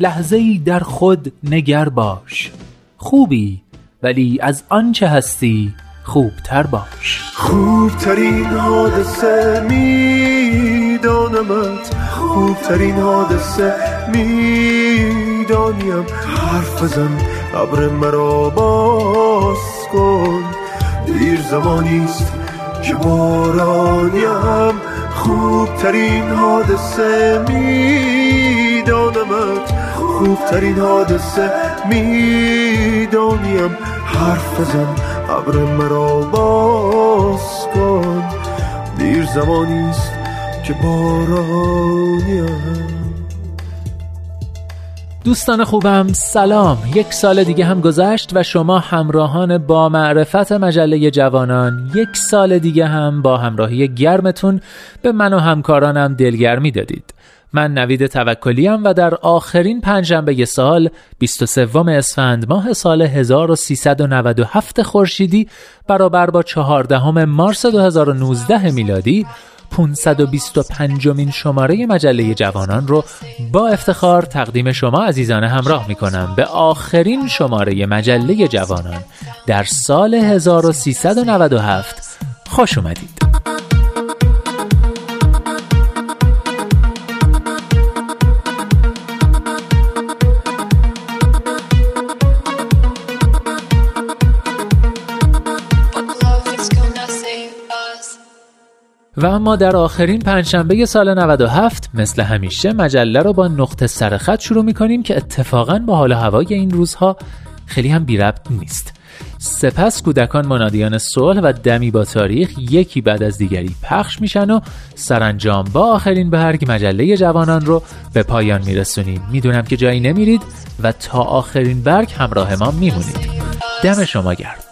لحظه ای در خود نگر باش. خوبی ولی از آنچه هستی خوبتر باش. خوبترین حادثه میدانمت. خوبترین حادثه می‌دانیم. حرف زن ابر مرا باز کن. دیر زمانیست که بارانیم. خوبترین حادثه میدانمت. خوبترین حادثه می‌دانیم. حرف زن ابر مرا باز کن. دیر زمانیست که بارانیم دوستان خوبم سلام. یک سال دیگه هم گذشت و شما همراهان با معرفت مجله جوانان یک سال دیگه هم با همراهی گرمتون به من و همکارانم دلگرمی دادید. من نوید توکلیم و در آخرین پنجشنبه سال 23 اسفند ماه سال 1397 خورشیدی برابر با 14 مارس 2019 میلادی 525 مین شماره مجله جوانان رو با افتخار تقدیم شما عزیزان همراه می کنم به آخرین شماره مجله جوانان در سال 1397 خوش اومدید. و اما در آخرین پنجشنبه سال 97 مثل همیشه مجله رو با نقطه سرخط شروع می کنیم که اتفاقا با حال هوای این روزها خیلی هم بی ربط نیست. سپس کودکان منادیان صلح و دمی با تاریخ یکی بعد از دیگری پخش میشن و سرانجام با آخرین برگ مجله جوانان رو به پایان میرسونیم. می‌دونم که جایی نمیرید و تا آخرین برگ همراه ما میمونید. دم شما گرم.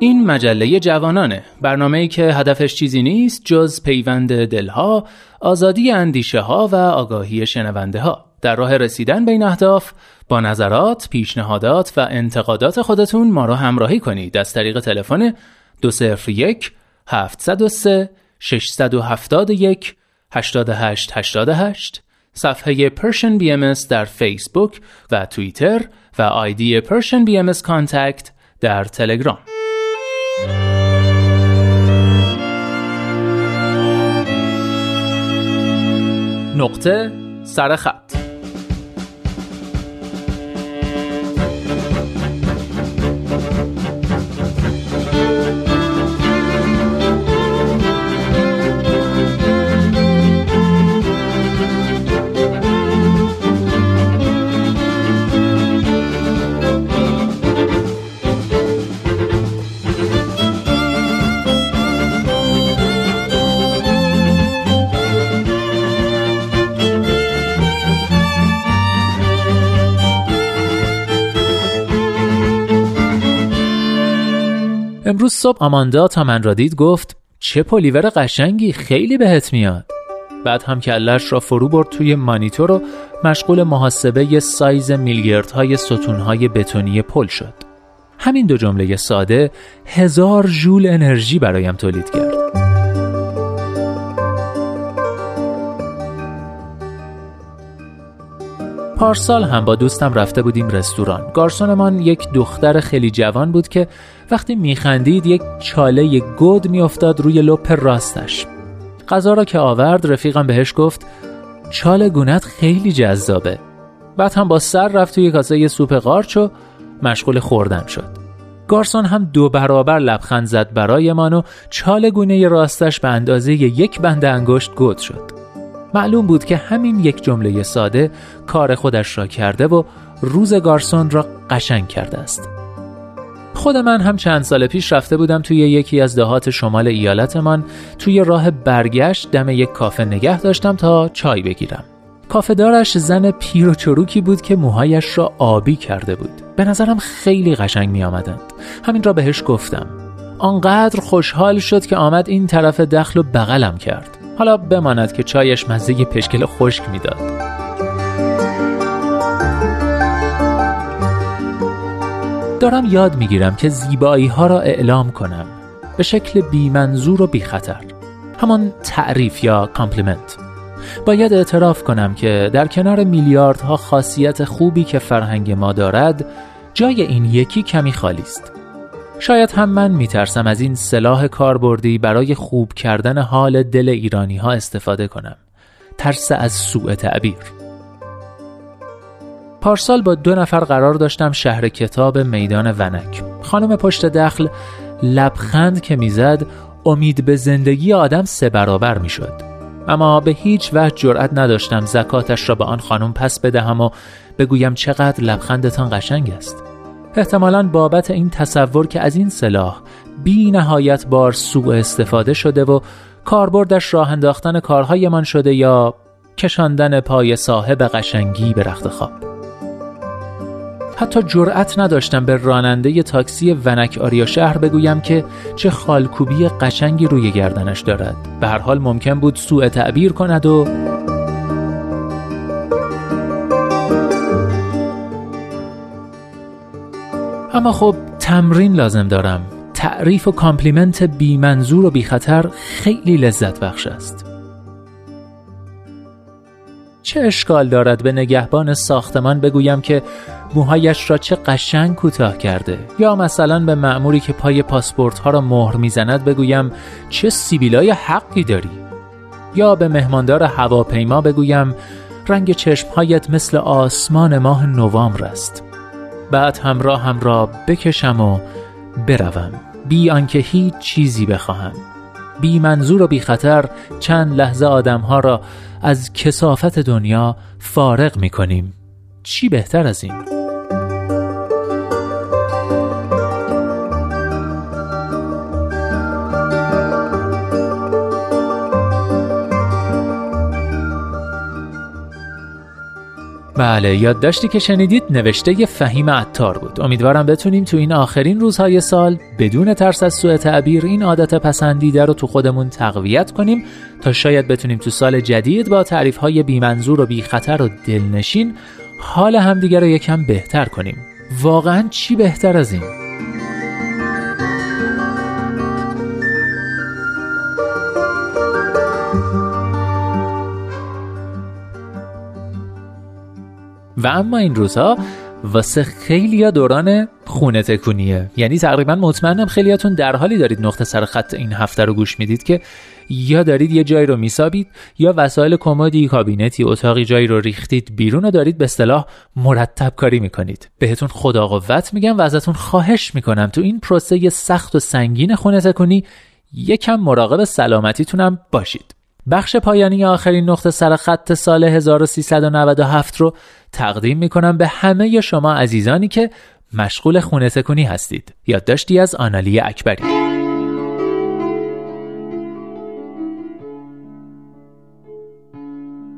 این مجله جوانانه. برنامه‌ای که هدفش چیزی نیست جز پیوند دلها آزادی اندیشه ها و آگاهی شنونده ها در راه رسیدن به این اهداف با نظرات، پیشنهادات و انتقادات خودتون ما را همراهی کنید. از طریق تلفن 201 703 671 8888 صفحه Persian BMS در فیسبوک و توییتر و آیدی Persian BMS کانتکت در تلگرام نقطه سرخط امروز صبح آماندا تا من را دید گفت چه پلیور قشنگی خیلی بهت میاد. بعد هم کلش را فرو برد توی مانیتور و مشغول محاسبه سایز میلگردهای ستونهای بتونی پل شد. همین دو جمله ساده هزار ژول انرژی برایم تولید کرد. پارسال هم با دوستم رفته بودیم رستوران. گارسونمان یک دختر خیلی جوان بود که وقتی میخندید یک چاله گود میافتاد روی لپ راستش. غذا را که آورد رفیقم بهش گفت چال گونت خیلی جذابه. بعد هم با سر رفت توی کاسه سوپ قارچ و مشغول خوردن شد. گارسون هم دو برابر لبخند زد برایمان و چال گونه راستش به اندازه یک بند انگشت گود شد. معلوم بود که همین یک جمله ساده کار خودش را کرده و روز گارسون را قشنگ کرده است. خود من هم چند سال پیش رفته بودم توی یکی از دهات شمال ایالتمان توی راه برگشت دم یک کافه نگه داشتم تا چای بگیرم. کافه دارش زن پیر و چروکی بود که موهایش را آبی کرده بود. به نظرم خیلی قشنگ می آمدند همین را بهش گفتم. آنقدر خوشحال شد که آمد این طرف دخل و بغلم کرد. حالا بماند که چایش مزه پشکل خشک می‌داد. دارم یاد می‌گیرم که زیبایی ها را اعلام کنم. به شکل بی‌منظور و بی خطر همان تعریف یا compliment. باید اعتراف کنم که در کنار میلیاردها خاصیت خوبی که فرهنگ ما دارد جای این یکی کمی خالی است. شاید هم من میترسم از این سلاح کاربردی برای خوب کردن حال دل ایرانی ها استفاده کنم. ترس از سوء تعبیر. پارسال با دو نفر قرار داشتم شهر کتاب میدان ونک. خانم پشت دخل لبخند که می‌زد امید به زندگی آدم سه برابر می‌شد. اما به هیچ وجه جرأت نداشتم زکاتش را به آن خانم پس بدهم و بگویم چقدر لبخندتان قشنگ است. احتمالا بابت این تصور که از این سلاح بی نهایت بار سوء استفاده شده و کاربردش راه انداختن کارهایمان شده یا کشاندن پای صاحب قشنگی به رختخواب. حتی جرأت نداشتم به راننده تاکسی ونک آریا شهر بگویم که چه خالکوبی قشنگی روی گردنش دارد. به هر حال ممکن بود سوء تعبیر کند و اما خب تمرین لازم دارم. تعریف و compliment بی منظور و بی خطر خیلی لذت بخش است. چه اشکال دارد به نگهبان ساختمان بگویم که موهایش را چه قشنگ کوتاه کرده؟ یا مثلا به معموری که پای پاسپورت ها را مهر می‌زند بگویم چه سیبیلای حقی داری؟ یا به مهماندار هواپیما بگویم رنگ چشمهایت مثل آسمان ماه نوامبر است. بعد همراهم را بکشم و بروم. بی آنکه هیچ چیزی بخواهم. بی منظور و بی خطر چند لحظه آدمها را از کسافت دنیا فارغ می کنیم چی بهتر از این؟ بله یادداشتی که شنیدید نوشته فهیم عطار بود امیدوارم بتونیم تو این آخرین روزهای سال بدون ترس از سوء تعبیر این عادت پسندیده رو تو خودمون تقویت کنیم تا شاید بتونیم تو سال جدید با تعریف های بیمنظور و بی خطر و دلنشین حال همدیگه رو یکم بهتر کنیم واقعا چی بهتر از این؟ و اما این روزها واسه خیلی دوران خونه تکونیه. یعنی تقریبا مطمئنم خیلیاتون در حالی دارید نقطه سر خط این هفته رو گوش می‌دید که یا دارید یه جایی رو میسابید یا وسایل کمدی کابینتی اتاقی جایی رو ریختید بیرون و دارید به اصطلاح مرتب کاری می‌کنید. بهتون خدا قوت میگم و ازتون خواهش می‌کنم تو این پروسه سخت و سنگین خونه تکونی یکم مراقب سلامتیتونم باشید. بخش پایانی آخرین نقطه سر خط سال 1397 رو تقدیم می کنم به همه شما عزیزانی که مشغول خونه سکونی هستید. یادداشتی از آنالی اکبری.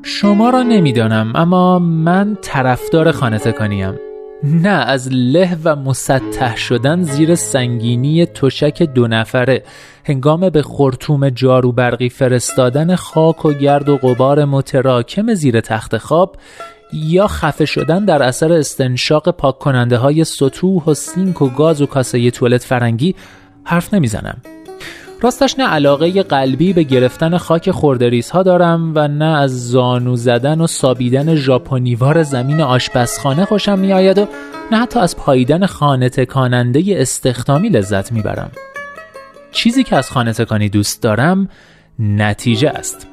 شما را نمی‌دانم اما من طرفدار خانه تکانیم نه از له و مسطح شدن زیر سنگینی تشک دو نفره. هنگام به خورتوم جارو برقی فرستادن خاک و گرد و غبار متراکم زیر تخت خواب یا خفه شدن در اثر استنشاق پاک کننده های سطوح و سینک و گاز و کاسه توالت فرنگی حرف نمی‌زنم. راستش نه علاقه قلبی به گرفتن خاک خوردریس ها دارم و نه از زانو زدن و سابیدن ژاپنیوار زمین آشپزخانه خوشم میآید و نه حتی از پاییدن خانه تکاننده استخدامی لذت می‌برم. چیزی که از خانه تکانی دوست دارم نتیجه است.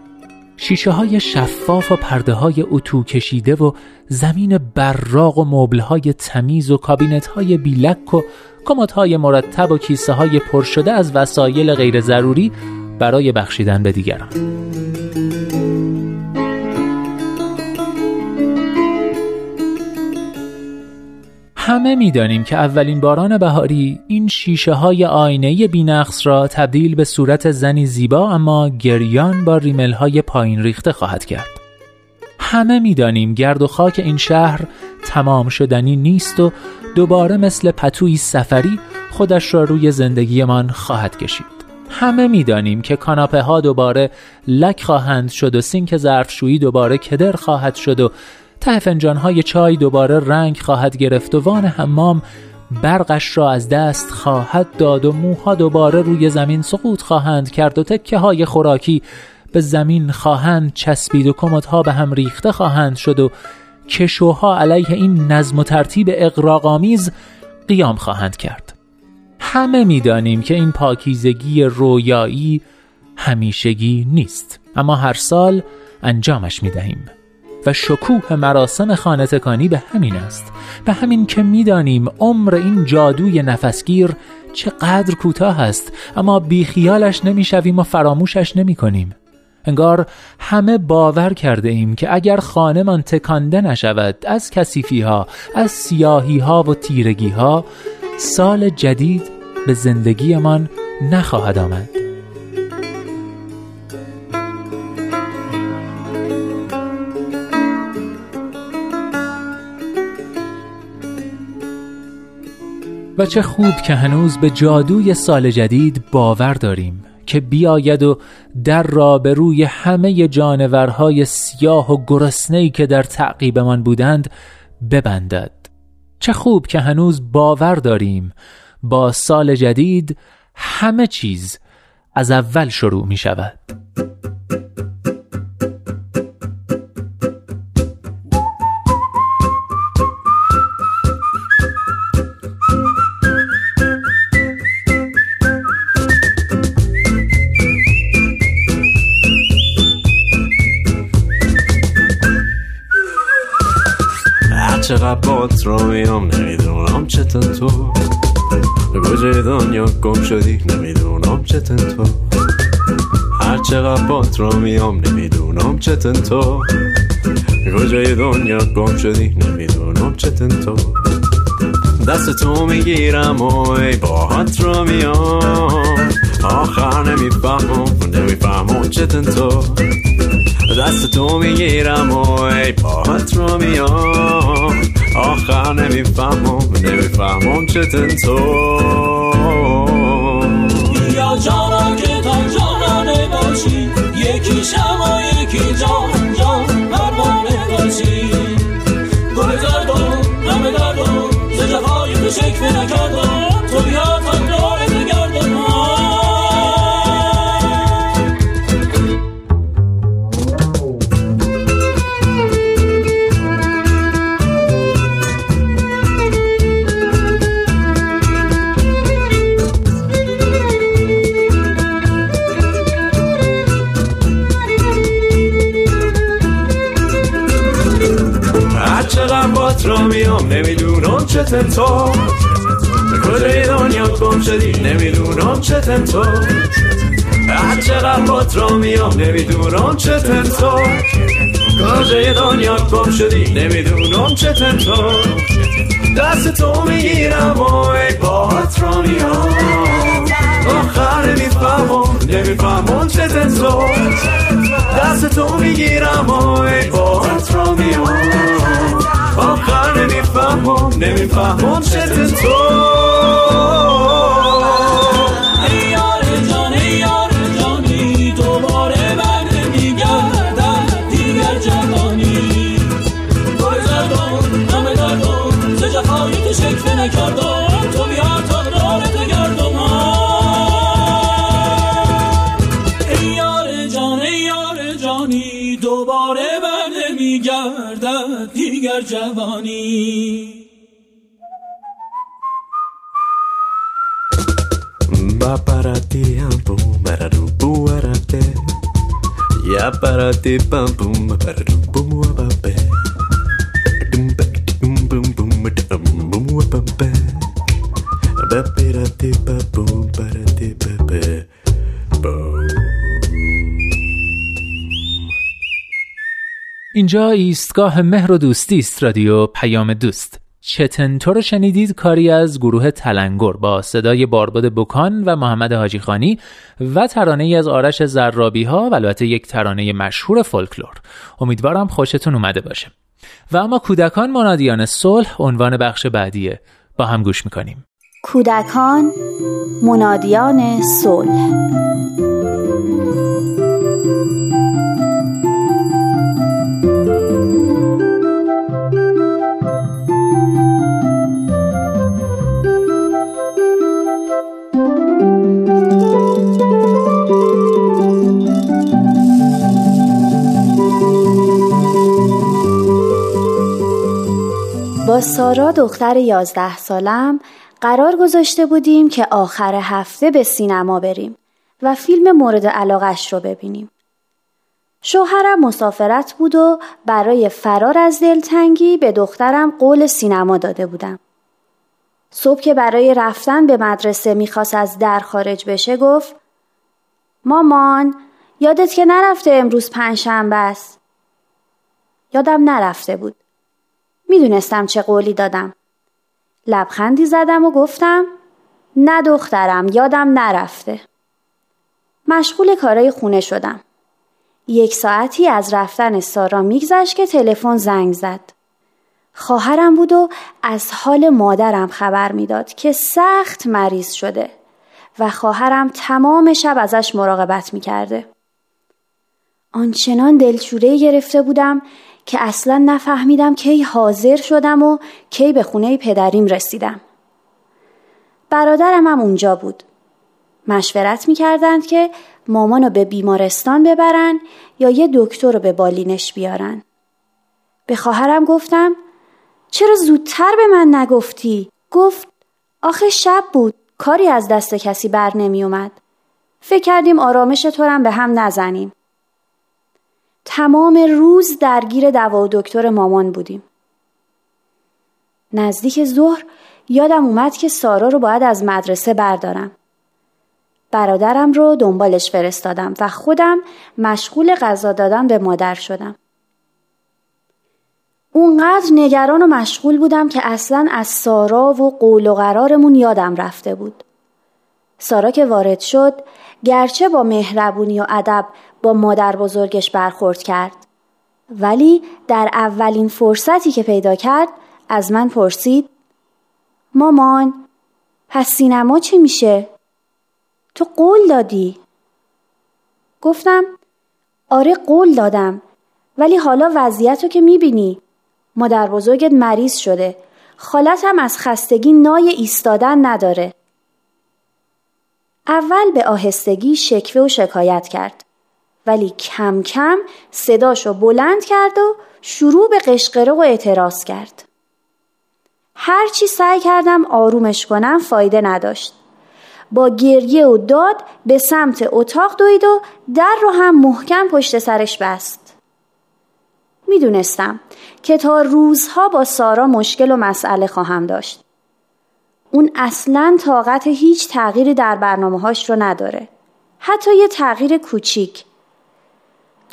شیشه های شفاف و پرده های اتو کشیده و زمین براق و مبل های تمیز و کابینت های بیلک و کمات های مرتب و کیسه های پر شده از وسایل غیر ضروری برای بخشیدن به دیگران. همه می‌دانیم که اولین باران بهاری این شیشه های آینه بینقص را تبدیل به صورت زنی زیبا اما گریان با ریمل های پایین ریخته خواهد کرد. همه می‌دانیم گرد و خاک این شهر تمام شدنی نیست و دوباره مثل پتوی سفری خودش را روی زندگیمان خواهد کشید. همه می‌دانیم که کاناپه ها دوباره لک خواهند شد و سینک ظرفشویی دوباره کدر خواهد شد و ته فنجانهای چای دوباره رنگ خواهد گرفت و وان حمام برقش را از دست خواهد داد و موها دوباره روی زمین سقوط خواهند کرد و تکه های خوراکی به زمین خواهند چسبید و کمدها به هم ریخته خواهند شد و کشوها علیه این نظم و ترتیب اقراقامیز قیام خواهند کرد. همه می‌دانیم که این پاکیزگی رویایی همیشگی نیست اما هر سال انجامش می‌دهیم. و شکوه مراسم خانه تکانی به همین است به همین که می‌دانیم عمر این جادوی نفسگیر چقدر کوتاه است اما بیخیالش نمی‌شویم و فراموشش نمی کنیم. انگار همه باور کرده ایم که اگر خانمان تکانده نشود از کسیفی ها از سیاهی ها و تیرگی ها سال جدید به زندگیمان نخواهد آمد و چه خوب که هنوز به جادوی سال جدید باور داریم که بیاید و در را به روی همه جانورهای سیاه و گرسنه‌ای که در تعقیبمان بودند ببندد. چه خوب که هنوز باور داریم با سال جدید همه چیز از اول شروع می شود چقدر بات را میام نمی‌دونم چتن تو. کجای دنیا گم شدی نمی‌دونم چتن تو. هر چقدر بات را میام نمی‌دونم چتن تو. کجای دنیا گم شدی نمی‌دونم چتن تو. دست تو می‌گیرم و ای باهات را میام. آخر نمی‌فهمم نمی‌فهمم چتن تو. دست تو می‌گیرم و ای پاهت رو میام. آخر نمی‌فهمم نمی‌فهمم چتن تو. یا جانا که تا جانانه باشی یکی شما یکی جان جان پروانه باشی. گل زردم غم دردم ز تو شکوه نکردم. نمی‌دونم چه تو؟ به کجای دنیا گم شدی؟ نمی‌دونم چه تو. هر چقدر را میام نمی‌دونم چه تو. کجای دنیا گم شدی؟ نمی‌دونم چه تو. دست تو می‌گیرم و ای بات را میام آخر نمی‌فهمم نمی‌فهمم چه تو. دست تو می‌گیرم و ای بات را میام آخر نمی‌فهمم نمی‌فهمم چه تو. نکردم تو بیا تا دارت گردم ای یار جان جانی دوباره بر می گردد دیگر جوانی Va para ti, ampum, bararubu, arate. Ya para ti, pampum, bararubu, abate. اینجا ایستگاه مهر و دوستی است رادیو پیام دوست. چتنتو رو شنیدید کاری از گروه تلنگر با صدای بارباد بکان و محمد حاجی خانی و ترانه ای از آرش زرابی ها و البته یک ترانه مشهور فولکلور. امیدوارم خوشتون اومده باشه. و اما کودکان منادیان صلح عنوان بخش بعدیه. با هم گوش می‌کنیم. کودکان منادیان صلح. با سارا دختر یازده سالم قرار گذاشته بودیم که آخر هفته به سینما بریم و فیلم مورد علاقش رو ببینیم. شوهرم مسافرت بود و برای فرار از دلتنگی به دخترم قول سینما داده بودم. صبح که برای رفتن به مدرسه می‌خواست از در خارج بشه گفت مامان یادت که نرفته امروز پنجشنبه است. یادم نرفته بود. می‌دونستم چه قولی دادم. لبخندی زدم و گفتم نه دخترم یادم نرفته. مشغول کارای خونه شدم. یک ساعتی از رفتن سارا میگذشت که تلفن زنگ زد. خواهرم بود و از حال مادرم خبر می‌داد که سخت مریض شده و خواهرم تمام شب ازش مراقبت می‌کرده. آنچنان دلشوره گرفته بودم که اصلا نفهمیدم کی حاضر شدم و کی به خونه پدریم رسیدم. برادرم هم اونجا بود. مشورت می‌کردند که مامانو به بیمارستان ببرن یا یه دکتر رو به بالینش بیارن. به خواهرم گفتم چرا زودتر به من نگفتی؟ گفت آخه شب بود کاری از دست کسی بر نمی اومد. فکر کردیم آرامش تو به هم نزنیم. تمام روز درگیر دوا دکتر مامان بودیم. نزدیک ظهر یادم اومد که سارا رو باید از مدرسه بردارم. برادرم رو دنبالش فرستادم و خودم مشغول غذا دادن به مادر شدم. اونقدر نگران و مشغول بودم که اصلا از سارا و قول و قرارمون یادم رفته بود. سارا که وارد شد گرچه با مهربونی و ادب مادر بزرگش برخورد کرد. ولی در اولین فرصتی که پیدا کرد از من پرسید مامان پس سینما چی میشه؟ تو قول دادی؟ گفتم آره قول دادم ولی حالا وضعیت که می‌بینی. مادر بزرگت مریض شده. خالتم از خستگی نای ایستادن نداره. اول به آهستگی شکوه و شکایت کرد. ولی کم کم صداشو بلند کرد و شروع به قشقره و اعتراض کرد. هرچی سعی کردم آرومش کنم فایده نداشت. با گریه و داد به سمت اتاق دوید و در رو هم محکم پشت سرش بست. می‌دونستم که تا روزها با سارا مشکل و مسئله خواهم داشت. اون اصلا طاقت هیچ تغییری در برنامه هاش رو نداره. حتی یه تغییر کوچیک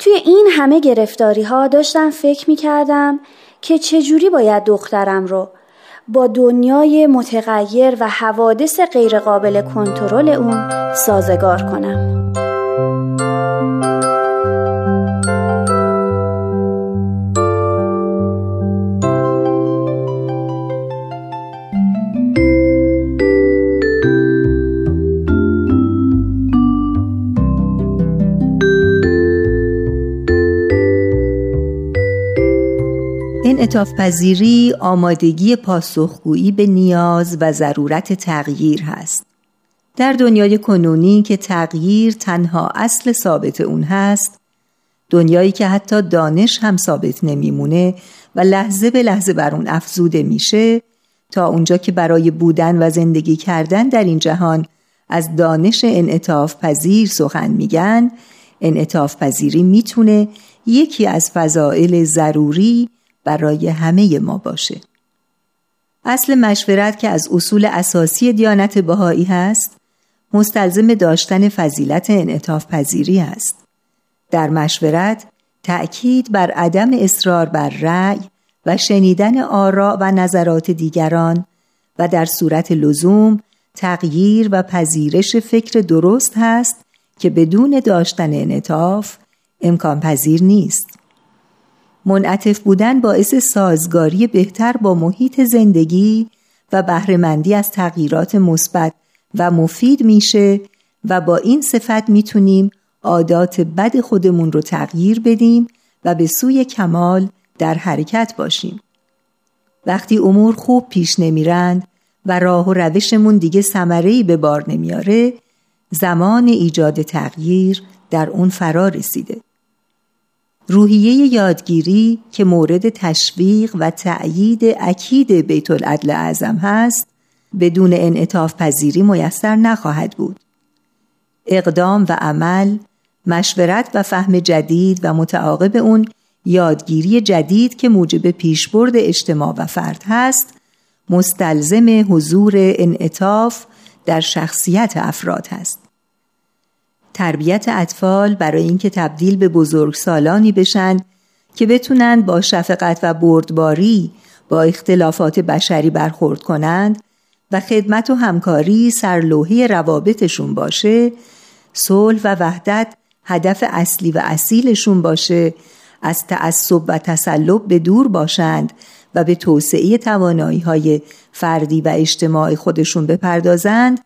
توی این همه گرفتاری ها داشتم فکر می کردم که چجوری باید دخترم رو با دنیای متغیر و حوادث غیرقابل کنترل اون سازگار کنم. انعطاف پذیری آمادگی پاسخگویی به نیاز و ضرورت تغییر هست. در دنیای کنونی که تغییر تنها اصل ثابت اون هست، دنیایی که حتی دانش هم ثابت نمیمونه و لحظه به لحظه بر اون افزوده میشه تا اونجا که برای بودن و زندگی کردن در این جهان از دانش انعطاف پذیر سخن میگن انعطاف پذیری می‌تونه یکی از فضائل ضروری برای همه ما باشه اصل مشورت که از اصول اساسی دیانت بهایی هست مستلزم داشتن فضیلت انعطاف پذیری است در مشورت تأکید بر عدم اصرار بر رأی و شنیدن آراء و نظرات دیگران و در صورت لزوم تغییر و پذیرش فکر درست هست که بدون داشتن انعطاف امکان پذیر نیست. منعطف بودن باعث سازگاری بهتر با محیط زندگی و بهرهمندی از تغییرات مثبت و مفید میشه و با این صفت می‌تونیم عادات بد خودمون رو تغییر بدیم و به سوی کمال در حرکت باشیم. وقتی امور خوب پیش نمیرند و راه و روشمون دیگه ثمره‌ای به بار نمیاره زمان ایجاد تغییر در اون فرا رسیده. روحیه یادگیری که مورد تشویق و تأیید اکید بیت العدل اعظم هست بدون انعطاف پذیری میسر نخواهد بود. اقدام و عمل، مشورت و فهم جدید و متعاقب اون یادگیری جدید که موجب پیشبرد اجتماع و فرد هست مستلزم حضور انعطاف در شخصیت افراد هست. تربیت اطفال برای اینکه تبدیل به بزرگسالانی بشن که بتونند با شفقت و بردباری با اختلافات بشری برخورد کنند و خدمت و همکاری سرلوحه روابطشون باشه صلح و وحدت هدف اصلی و اصیلشون باشه از تعصب و تسلب به دور باشند و به توسعه توانایی های فردی و اجتماعی خودشون بپردازند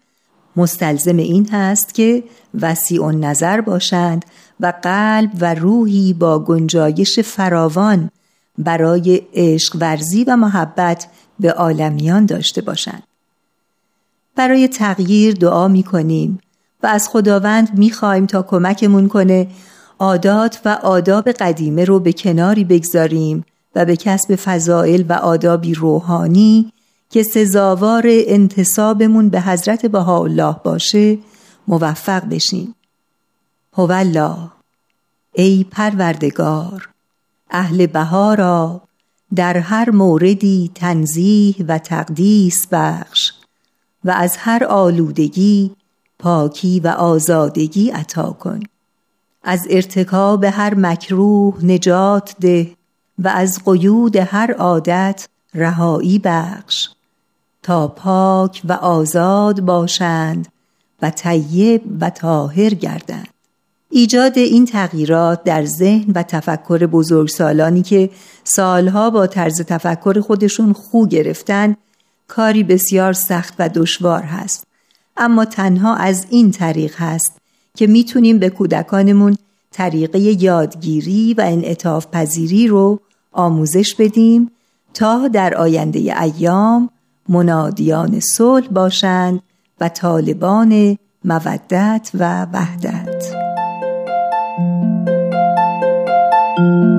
مستلزم این هست که وسیع نظر باشند و قلب و روحی با گنجایش فراوان برای عشق ورزی و محبت به عالمیان داشته باشند. برای تغییر دعا می کنیم و از خداوند می خواهیم تا کمکمون کنه عادات و آداب قدیمه رو به کناری بگذاریم و به کسب فضائل و آدابی روحانی که سزاوار انتصابمون به حضرت بهاءالله باشه موفق بشیم. هوالله ای پروردگار اهل بهارا در هر موردی تنزیه و تقدیس بخش و از هر آلودگی پاکی و آزادگی عطا کن. از ارتکاب هر مکروه نجات ده و از قیود هر عادت رهایی بخش. تا پاک و آزاد باشند و طیب و طاهر گردند. ایجاد این تغییرات در ذهن و تفکر بزرگسالانی که سالها با طرز تفکر خودشون خو گرفتن کاری بسیار سخت و دشوار هست. اما تنها از این طریق هست که می‌تونیم به کودکانمون طریقه یادگیری و انعطاف پذیری رو آموزش بدیم تا در آینده ایام منادیان صلح باشند و طالبان مودت و وحدت.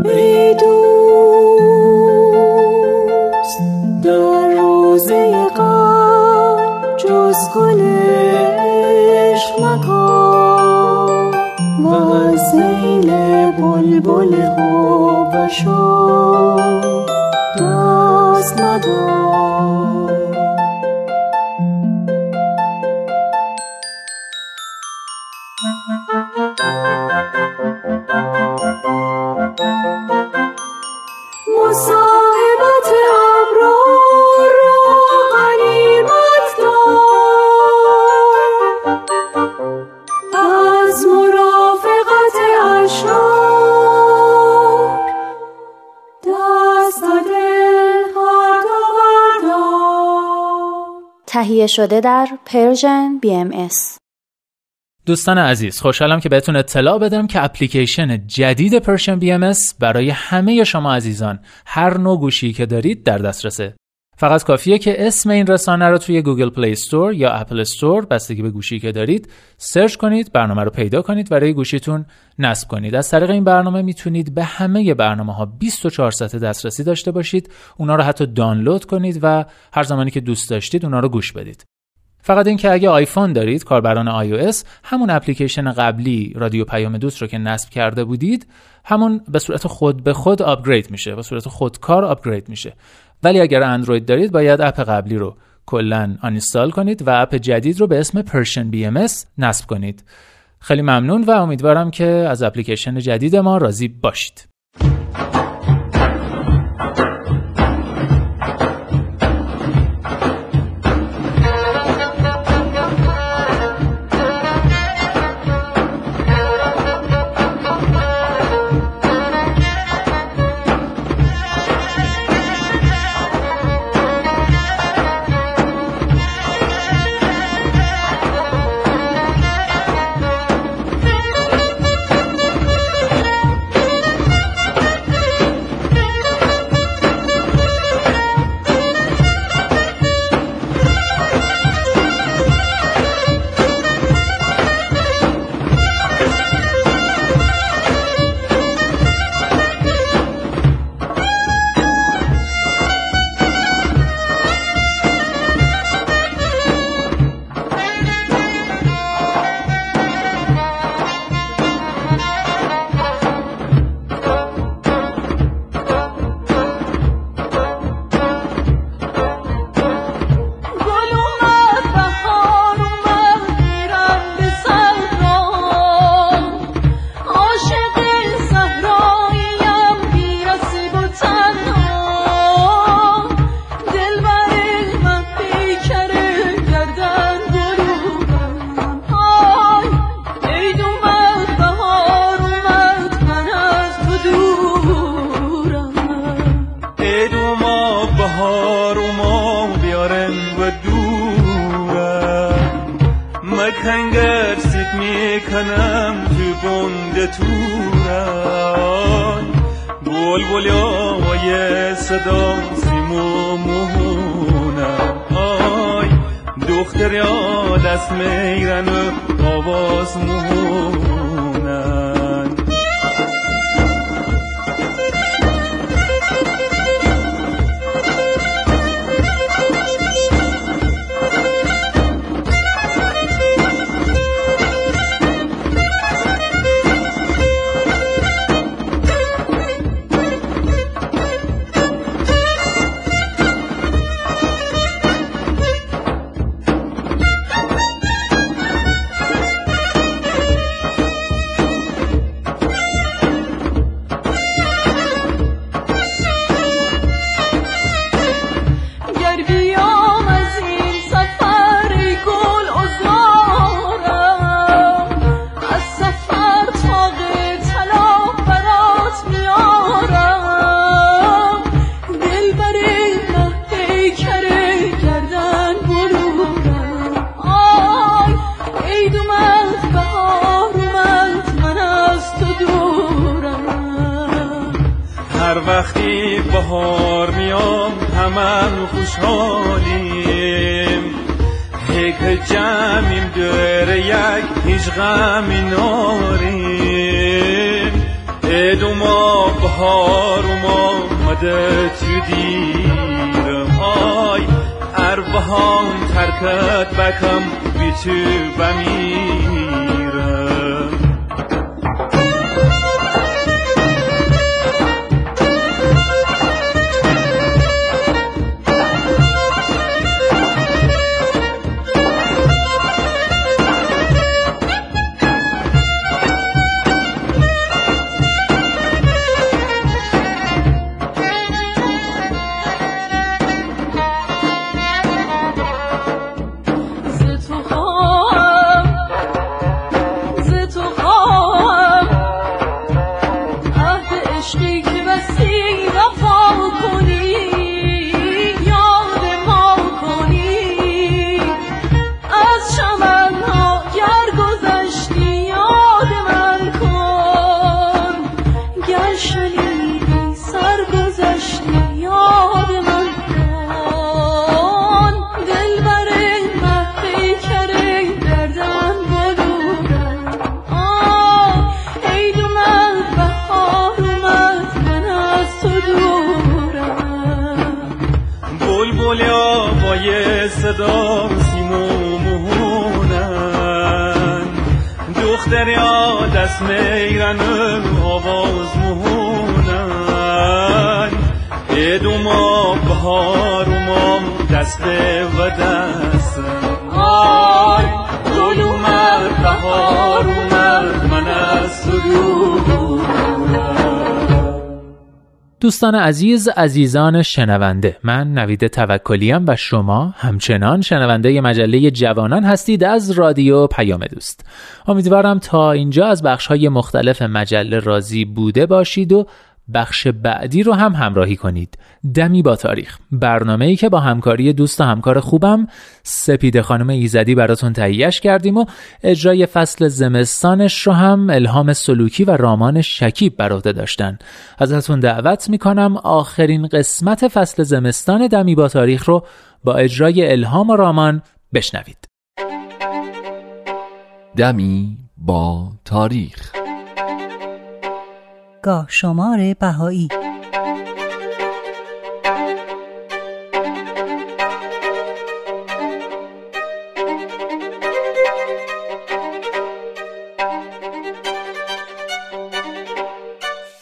ای دوست در روزه قلب جز گل عشق مکن. و از زیل بلبل خوب شو دست ندار تهیه شده در Persian BMS دوستان عزیز خوشحالم که بهتون اطلاع بدم که اپلیکیشن جدید Persian BM برای همه شما عزیزان هر نوع گوشی که دارید در دسترسه. فقط کافیه که اسم این رسانه رو توی Google Play Store یا Apple Store بستگی به گوشی که دارید search کنید برنامه رو پیدا کنید و روی گوشیتون نصب کنید. از طریق این برنامه می‌تونید به همه برنامه ها 24 ساعت دسترسی داشته باشید اونا رو حتی دانلود کنید و هر زمانی که دوست داشتید اونا رو گوش بدید. فقط اینکه اگه آیفون دارید کاربران iOS همون اپلیکیشن قبلی رادیو پیام دوست رو که نصب کرده بودید همون به صورت خود به خود upgrade میشه به صورت خودکار upgrade میشه. ولی اگر اندروید دارید باید اپ قبلی رو کلا uninstall کنید و اپ جدید رو به اسم Persian M نصب کنید. خیلی ممنون و امیدوارم که از اپلیکیشن جدید ما راضی باشید. دوستان عزیز عزیزان شنونده من نوید توکلیم و شما همچنان شنونده مجله جوانان هستید از رادیو پیام دوست. امیدوارم تا اینجا از بخش های مختلف مجله راضی بوده باشید و بخش بعدی رو هم همراهی کنید. دمی با تاریخ. برنامه ای که با همکاری دوست و همکار خوبم سپید خانم ایزدی براتون تهیهش کردیم و اجرای فصل زمستانش رو هم الهام سلوکی و رامان شکیب بر عهده داشتن. ازتون دعوت می‌کنم آخرین قسمت فصل زمستان دمی با تاریخ رو با اجرای الهام و رامان بشنوید. دمی با تاریخ گاه شمار بهایی.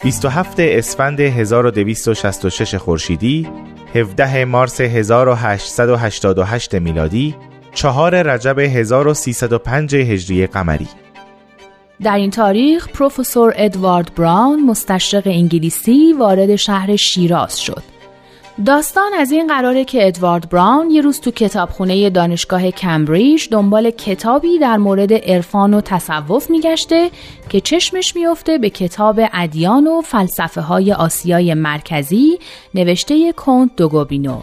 بیست و هفت اسفند 1266 خورشیدی 17 مارس 1888 میلادی چهار رجب 1305 هجری قمری. در این تاریخ پروفسور ادوارد براون مستشرق انگلیسی وارد شهر شیراز شد. داستان از این قراره که ادوارد براون یه روز تو کتابخونه دانشگاه کمبریج دنبال کتابی در مورد عرفان و تصوف میگشته که چشمش میفته به کتاب ادیان و فلسفه های آسیای مرکزی نوشته کنت دوگوبینو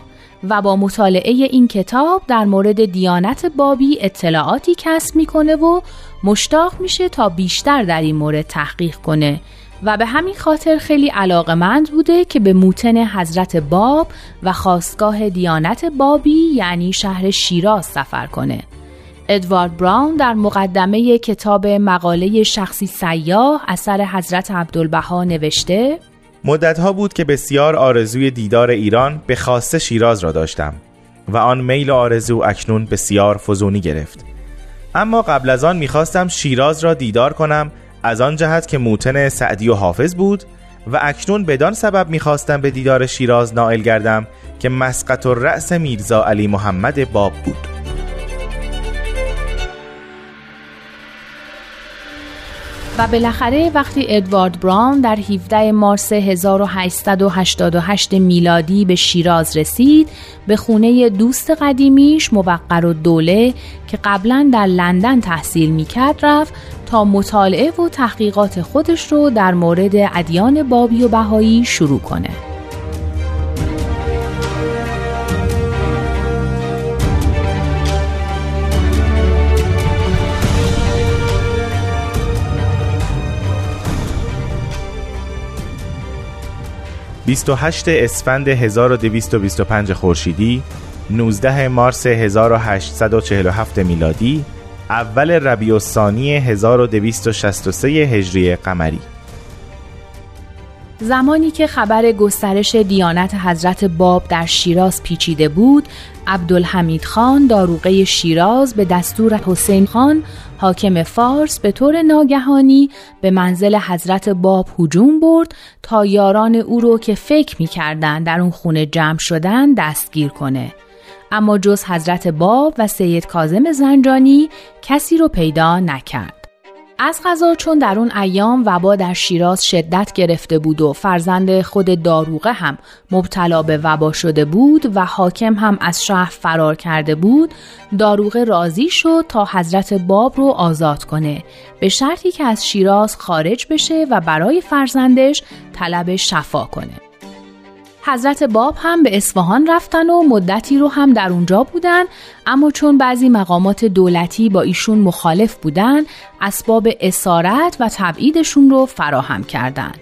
و با مطالعه این کتاب در مورد دیانت بابی اطلاعاتی کسب می‌کنه و مشتاق میشه تا بیشتر در این مورد تحقیق کنه و به همین خاطر خیلی علاقمند بوده که به موتن حضرت باب و خواستگاه دیانت بابی یعنی شهر شیراز سفر کنه. ادوارد براون در مقدمه کتاب مقاله شخصی سیاه اثر حضرت عبدالبها نوشته مدتها بود که بسیار آرزوی دیدار ایران به خاص شیراز را داشتم و آن میل آرزو اکنون بسیار فزونی گرفت اما قبل از آن می‌خواستم شیراز را دیدار کنم از آن جهت که موتن سعدی و حافظ بود و اکنون بدان سبب می‌خواستم به دیدار شیراز نائل گردم که مسقط و رأس میرزا علی محمد باب بود. و بالاخره وقتی ادوارد براون در 17 مارس 1888 میلادی به شیراز رسید به خونه دوست قدیمیش موقر و دوله که قبلا در لندن تحصیل می‌کرد رفت تا مطالعه و تحقیقات خودش رو در مورد ادیان بابی و بهایی شروع کنه. 28 اسفند 1225 خورشیدی 19 مارس 1847 میلادی اول ربیع الثانی 1263 هجری قمری. زمانی که خبر گسترش دیانت حضرت باب در شیراز پیچیده بود عبدالحمید خان داروغه شیراز به دستور حسین خان حاکم فارس به طور ناگهانی به منزل حضرت باب هجوم برد تا یاران او رو که فکر می کردن در اون خونه جمع شدن دستگیر کنه. اما جز حضرت باب و سید کازم زنجانی کسی رو پیدا نکرد. از غذا چون در اون ایام وبا در شیراز شدت گرفته بود و فرزند خود داروغه هم مبتلا به وبا شده بود و حاکم هم از شهر فرار کرده بود داروغه راضی شد تا حضرت باب رو آزاد کنه. به شرطی که از شیراز خارج بشه و برای فرزندش طلب شفا کنه. حضرت باب هم به اصفهان رفتن و مدتی رو هم در اونجا بودن اما چون بعضی مقامات دولتی با ایشون مخالف بودن اسباب اسارت و تبعیدشون رو فراهم کردند.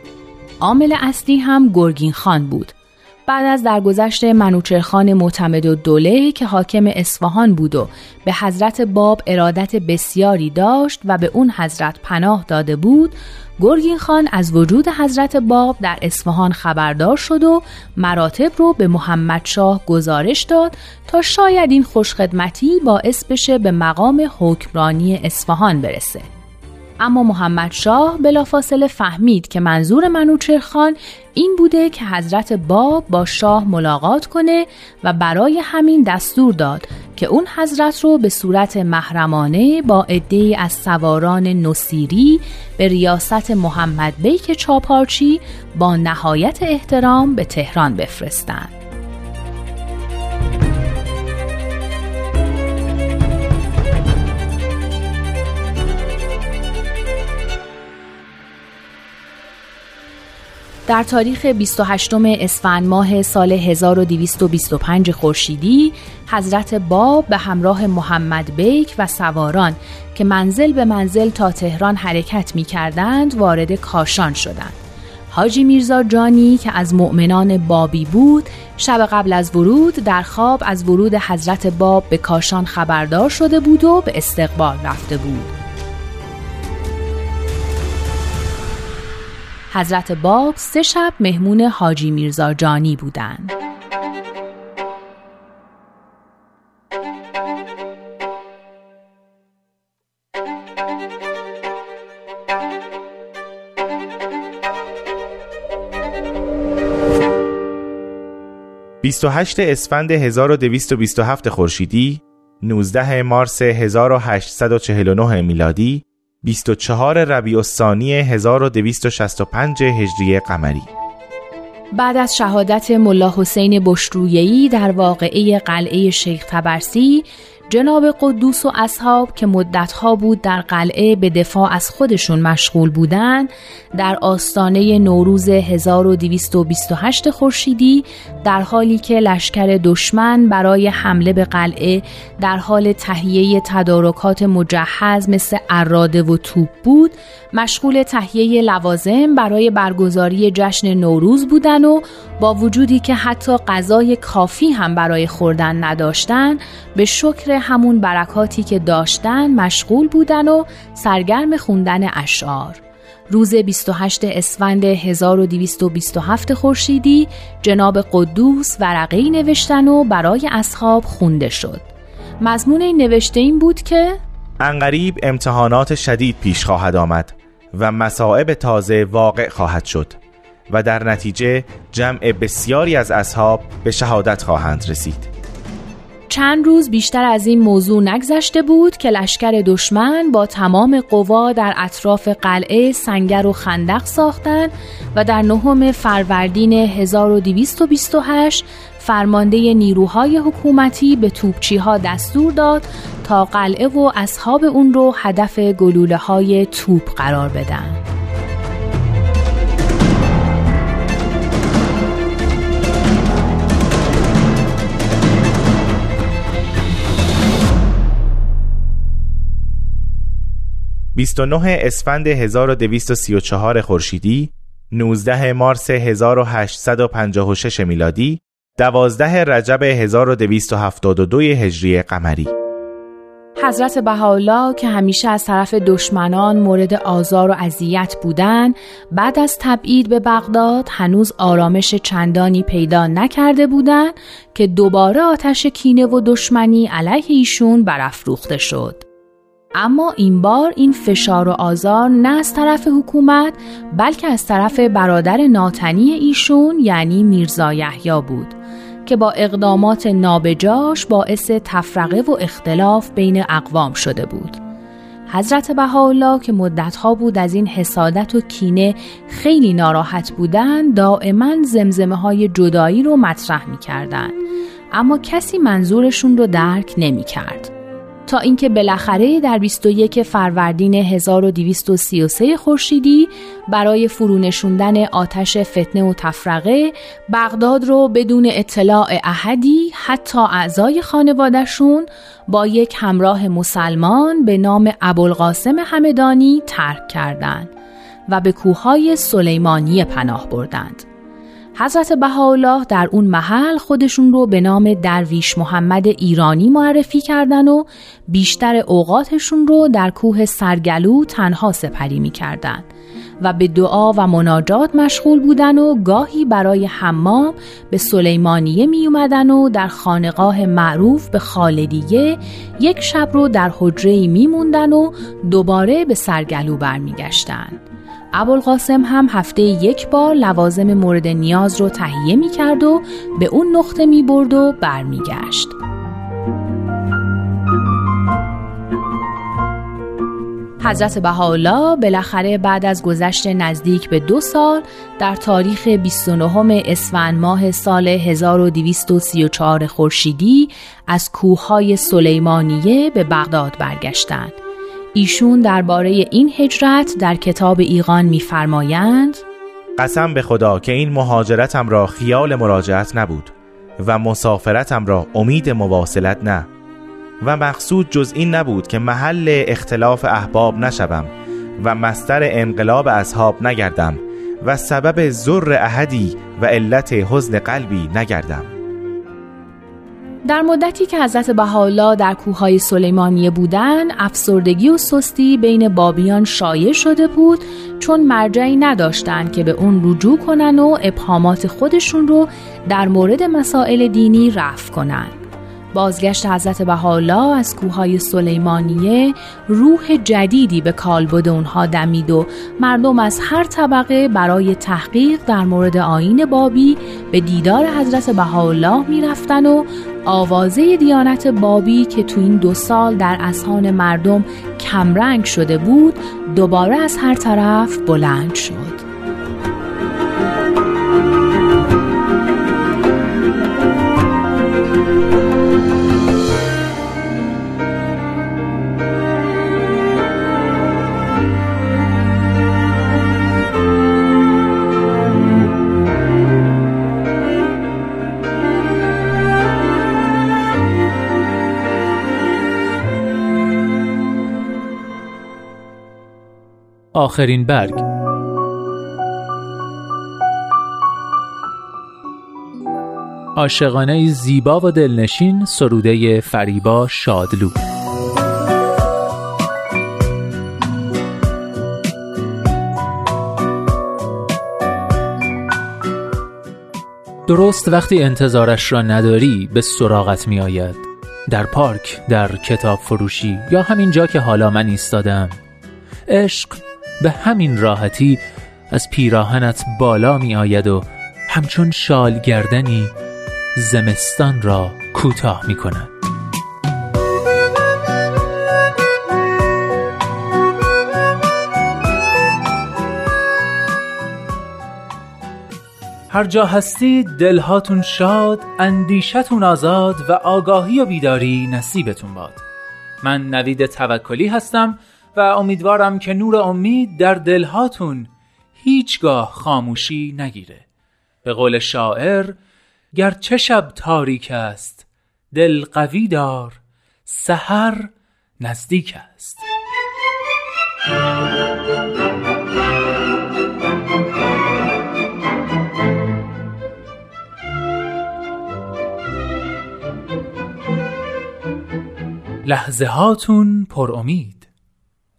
عامل اصلی هم گرگین خان بود بعد از درگذشت منوچرخان معتمد و که حاکم اصفهان بود و به حضرت باب ارادت بسیاری داشت و به اون حضرت پناه داده بود گرگین خان از وجود حضرت باب در اصفهان خبردار شد و مراتب رو به محمد شاه گزارش داد تا شاید این خوشخدمتی باعث بشه به مقام حکمرانی اصفهان برسه. اما محمد شاه بلافاصله فهمید که منظور منوچرخان این بوده که حضرت باب با شاه ملاقات کنه و برای همین دستور داد که اون حضرت رو به صورت محرمانه با عده از سواران نصیری به ریاست محمد بیک چاپارچی با نهایت احترام به تهران بفرستند. در تاریخ 28 اسفند ماه سال 1225 خورشیدی حضرت باب به همراه محمد بیک و سواران که منزل به منزل تا تهران حرکت می کردند وارد کاشان شدند. حاجی میرزا جانی که از مؤمنان بابی بود شب قبل از ورود در خواب از ورود حضرت باب به کاشان خبردار شده بود و به استقبال رفته بود. حضرت باب سه شب مهمون حاجی میرزا جانی بودند. هشت اسفند 1227 خورشیدی 19 مارس 1849 میلادی 24 ربیع الثانی 1265 هجری قمری. بعد از شهادت ملا حسین بشرویهی در واقعه قلعه شیخ تبرسی جناب قدوس و اصحاب که مدتها بود در قلعه به دفاع از خودشون مشغول بودند در آستانه نوروز 1228 خورشیدی در حالی که لشکر دشمن برای حمله به قلعه در حال تهیه تدارکات مجهز مثل اراده و توپ بود مشغول تهیه لوازم برای برگزاری جشن نوروز بودن و با وجودی که حتی غذای کافی هم برای خوردن نداشتن به شکر همون برکاتی که داشتن مشغول بودن و سرگرم خوندن اشعار. روز 28 اسفند 1227 خورشیدی جناب قدوس ورقه نوشتن و برای اصحاب خونده شد. مضمون این نوشته این بود که انقریب امتحانات شدید پیش خواهد آمد و مصائب تازه واقع خواهد شد و در نتیجه جمع بسیاری از اصحاب به شهادت خواهند رسید. چند روز بیشتر از این موضوع نگذشته بود که لشکر دشمن با تمام قوا در اطراف قلعه سنگر و خندق ساختند و در نهم فروردین 1228 فرمانده نیروهای حکومتی به توپچی ها دستور داد تا قلعه و اصحاب اون رو هدف گلوله های توپ قرار بدن. 29 اسفند 1234 خورشیدی 19 مارس 1856 میلادی 12 رجب 1272 هجری قمری. حضرت بهاءالله که همیشه از طرف دشمنان مورد آزار و اذیت بودند بعد از تبعید به بغداد هنوز آرامش چندانی پیدا نکرده بودند که دوباره آتش کینه و دشمنی علیه ایشون برافروخته شد. اما این بار این فشار و آزار نه از طرف حکومت بلکه از طرف برادر ناتنی ایشون یعنی میرزا یحیی بود که با اقدامات نابجاش باعث تفرقه و اختلاف بین اقوام شده بود. حضرت بهاءالله که مدتها بود از این حسادت و کینه خیلی ناراحت بودند دائما زمزمه های جدایی رو مطرح می کردن. اما کسی منظورشون رو درک نمی کرد. تا اینکه بالاخره در 21 فروردین 1233 خورشیدی برای فرونشوندن آتش فتنه و تفرقه بغداد رو بدون اطلاع احدی حتی اعضای خانوادهشون با یک همراه مسلمان به نام ابوالقاسم همدانی ترک کردند و به کوههای سلیمانی پناه بردند. حضرت بهاءالله در اون محل خودشون رو به نام درویش محمد ایرانی معرفی کردن و بیشتر اوقاتشون رو در کوه سرگلو تنها سپری می کردن و به دعا و مناجات مشغول بودن و گاهی برای حمام به سلیمانیه می اومدن و در خانقاه معروف به خالدیه یک شب رو در حجره می موندن و دوباره به سرگلو برمیگشتن. ابوالقاسم هم هفته یک بار لوازم مورد نیاز رو تهیه می کرد و به اون نقطه می برد و برمیگشت. حضرت بهاءالله بالاخره بعد از گذشت نزدیک به دو سال در تاریخ 29 اسفند ماه سال 1234 خورشیدی از کوههای سلیمانیه به بغداد برگشتند. ایشون درباره این هجرت در کتاب ایقان میفرمایند قسم به خدا که این مهاجرتم را خیال مراجعت نبود و مسافرتم را امید مواصلت نه. و مقصود جز این نبود که محل اختلاف احباب نشوم و مستر انقلاب اصحاب نگردم و سبب زر احدی و علت حزن قلبی نگردم. در مدتی که حضرت بهاءالله در کوههای سلیمانیه بودند افسردگی و سستی بین بابیان شایع شده بود چون مرجعی نداشتند که به اون رجوع کنن و ابهامات خودشون رو در مورد مسائل دینی رفع کنند. بازگشت حضرت بهاءالله از کوههای سلیمانیه روح جدیدی به کالبد اونها دمید و مردم از هر طبقه برای تحقیق در مورد آین بابی به دیدار حضرت بهاءالله می‌رفتن و آوازه دیانت بابی که تو این دو سال در اذهان مردم کمرنگ شده بود دوباره از هر طرف بلند شد. آخرین برگ. عاشقانه زیبا و دلنشین سروده فریبا شادلو. درست وقتی انتظارش را نداری به سراغت می آید در پارک، در کتاب فروشی یا همین جا که حالا من ایستادم. عشق به همین راحتی از پیراهنت بالا می آید و همچون شال گردنی زمستان را کوتاه می کند هر جا هستید دلهاتون شاد اندیشتون آزاد و آگاهی و بیداری نصیبتون باد. من نوید توکلی هستم و امیدوارم که نور امید در دلهاتون هیچگاه خاموشی نگیره. به قول شاعر گرچه شب تاریک است دل قوی دار سحر نزدیک است. لحظه هاتون پر امید.